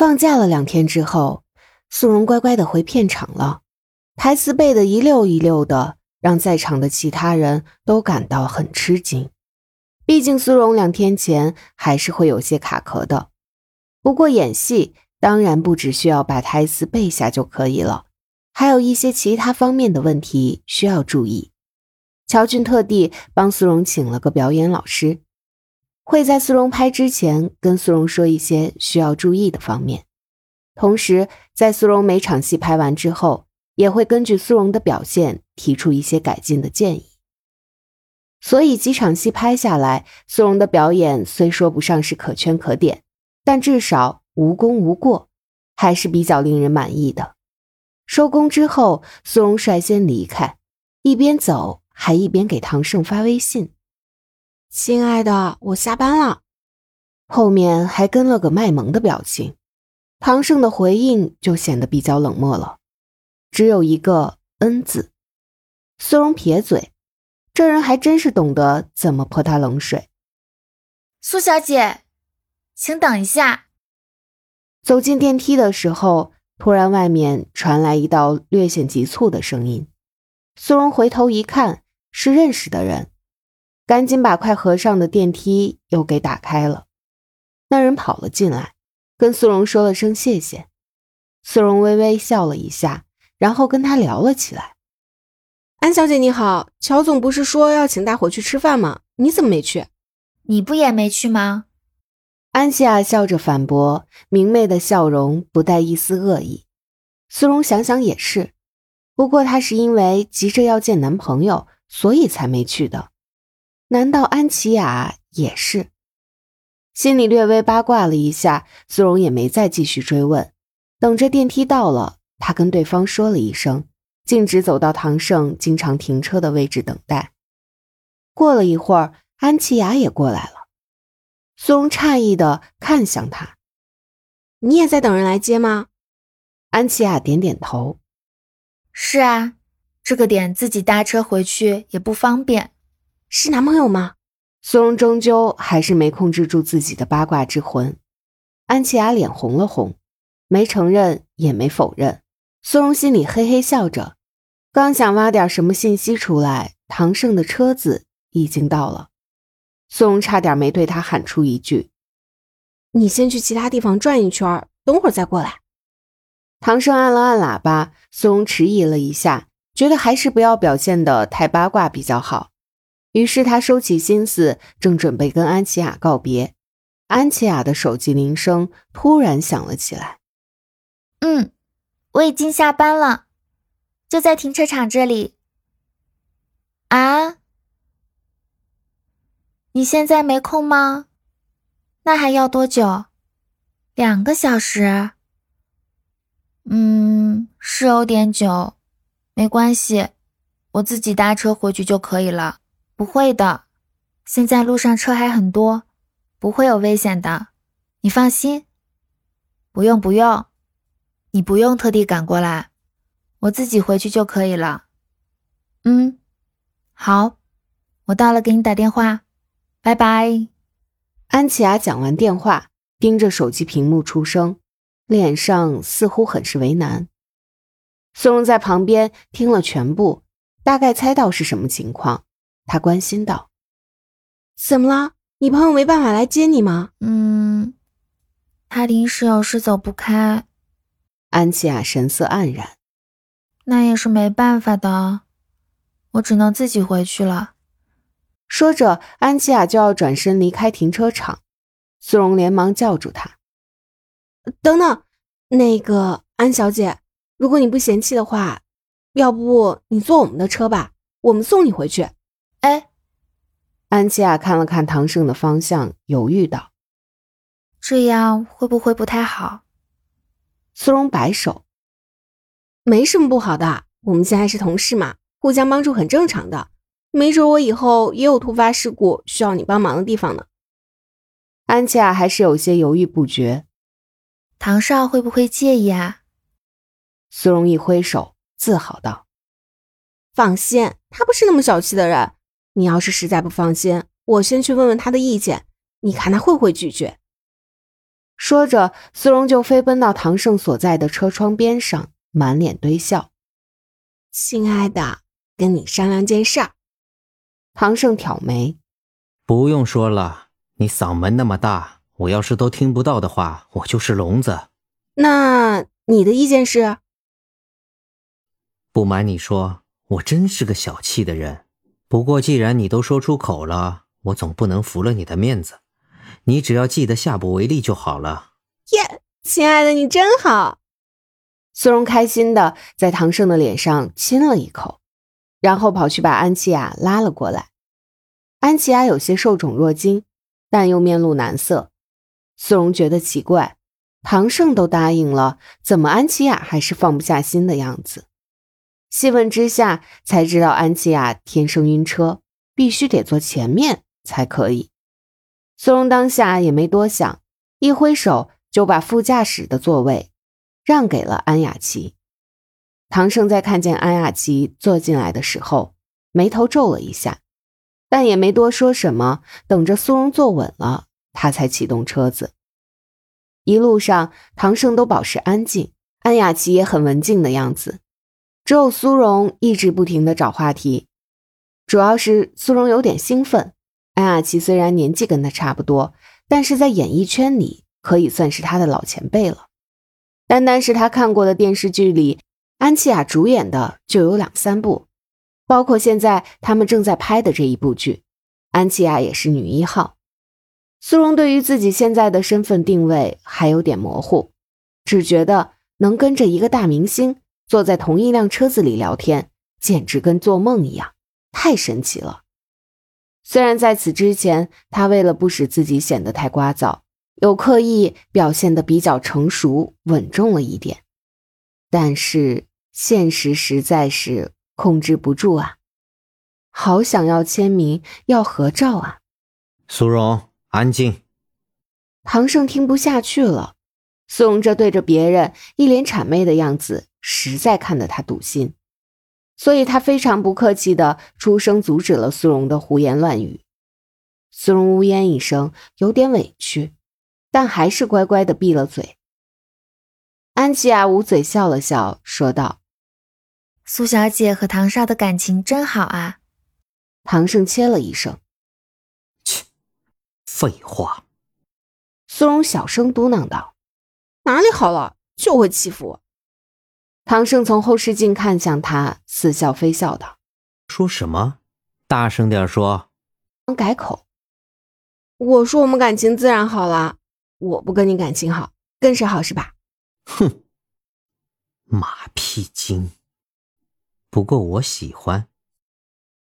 放假了两天之后，苏荣乖乖的回片场了，台词背的一溜一溜的，让在场的其他人都感到很吃惊。毕竟苏荣两天前还是会有些卡壳的。不过演戏当然不只需要把台词背下就可以了，还有一些其他方面的问题需要注意。乔俊特地帮苏荣请了个表演老师。会在苏荣拍之前跟苏荣说一些需要注意的方面，同时在苏荣每场戏拍完之后，也会根据苏荣的表现提出一些改进的建议。所以几场戏拍下来，苏荣的表演虽说不上是可圈可点，但至少无功无过，还是比较令人满意的。收工之后，苏荣率先离开，一边走还一边给唐胜发微信。亲爱的，我下班了。后面还跟了个卖萌的表情，唐胜的回应就显得比较冷漠了，只有一个“嗯”字。苏荣撇嘴，这人还真是懂得怎么泼他冷水。苏小姐，请等一下。走进电梯的时候，突然外面传来一道略显急促的声音。苏荣回头一看，是认识的人。赶紧把快合上的电梯又给打开了。那人跑了进来，跟苏荣说了声谢谢。苏荣微微笑了一下，然后跟他聊了起来。安小姐你好，乔总不是说要请大伙去吃饭吗？你怎么没去？你不也没去吗？安西亚笑着反驳，明媚的笑容不带一丝恶意。苏荣想想也是，不过她是因为急着要见男朋友，所以才没去的。难道安琪雅也是？心里略微八卦了一下，苏荣也没再继续追问。等着电梯到了，他跟对方说了一声，径直走到唐盛经常停车的位置等待。过了一会儿，安琪雅也过来了。苏荣诧异的看向他：“你也在等人来接吗？”安琪雅点点头：“是啊，这个点自己搭车回去也不方便。”是男朋友吗？苏荣终究还是没控制住自己的八卦之魂。安琪雅脸红了红，没承认也没否认。苏荣心里嘿嘿笑着，刚想挖点什么信息出来，唐胜的车子已经到了。苏荣差点没对他喊出一句：“你先去其他地方转一圈，等会儿再过来。”唐胜按了按喇叭，苏荣迟疑了一下，觉得还是不要表现的太八卦比较好。于是他收起心思，正准备跟安琪雅告别，安琪雅的手机铃声突然响了起来。嗯，我已经下班了，就在停车场这里。啊？你现在没空吗？那还要多久？两个小时？嗯，是有点久，没关系，我自己搭车回去就可以了。不会的，现在路上车还很多，不会有危险的，你放心。不用不用，你不用特地赶过来，我自己回去就可以了。嗯，好，我到了给你打电话，拜拜。安琪雅讲完电话，盯着手机屏幕出声，脸上似乎很是为难。苏荣在旁边听了全部，大概猜到是什么情况。他关心道：“怎么了？你朋友没办法来接你吗？”“嗯，他临时有事走不开。”安琪亚神色黯然。“那也是没办法的，我只能自己回去了。”说着，安琪亚就要转身离开停车场。苏荣连忙叫住他：“等等，那个安小姐，如果你不嫌弃的话，要不你坐我们的车吧，我们送你回去。”哎，安琪亚看了看唐胜的方向，犹豫道：“这样会不会不太好？”苏荣摆手：“没什么不好的，我们现在是同事嘛，互相帮助很正常的。没准我以后也有突发事故需要你帮忙的地方呢。”安琪亚还是有些犹豫不决：“唐少会不会介意啊？”苏荣一挥手，自豪道。放心，他不是那么小气的人。你要是实在不放心，我先去问问他的意见，你看他会不会拒绝。说着，苏荣就飞奔到唐胜所在的车窗边上，满脸堆笑：“亲爱的，跟你商量件事儿。”唐胜挑眉：“不用说了，你嗓门那么大，我要是都听不到的话，我就是聋子。那你的意见是？不瞒你说，我真是个小气的人。不过既然你都说出口了，我总不能服了你的面子。”你只要记得下不为例就好了。耶，亲爱的，你真好。苏荣开心的在唐胜的脸上亲了一口，然后跑去把安琪亚拉了过来。安琪亚有些受宠若惊，但又面露难色。苏荣觉得奇怪，唐胜都答应了，怎么安琪亚还是放不下心的样子？细问之下，才知道安琪亚天生晕车，必须得坐前面才可以。苏荣当下也没多想，一挥手就把副驾驶的座位让给了安雅琪。唐胜在看见安雅琪坐进来的时候，眉头皱了一下，但也没多说什么，等着苏荣坐稳了，他才启动车子。一路上，唐胜都保持安静，安雅琪也很文静的样子，只有苏荣一直不停的找话题，主要是苏荣有点兴奋。安雅琪虽然年纪跟他差不多，但是在演艺圈里可以算是他的老前辈了。单单是他看过的电视剧里，安琪雅主演的就有两三部，包括现在他们正在拍的这一部剧，安琪雅也是女一号。苏荣对于自己现在的身份定位还有点模糊，只觉得能跟着一个大明星坐在同一辆车子里聊天，简直跟做梦一样，太神奇了。虽然在此之前，他为了不使自己显得太聒噪，有刻意表现的比较成熟稳重了一点，但是现实实在是控制不住啊！好想要签名，要合照啊！苏荣，安静。唐胜听不下去了，苏荣这对着别人一脸谄媚的样子，实在看得他堵心。所以他非常不客气的出声阻止了苏荣的胡言乱语。苏荣呜咽一声，有点委屈，但还是乖乖的闭了嘴。安琪亚捂嘴笑了笑，说道：“苏小姐和唐少的感情真好啊。”唐胜切了一声：“切，废话。”苏荣小声嘟囔道：“哪里好了，就会欺负我。”唐胜从后视镜看向他，似笑非笑道：“说什么？大声点说。”改口：“我说我们感情自然好了，我不跟你感情好，跟谁好是吧？”哼，马屁精。不过我喜欢。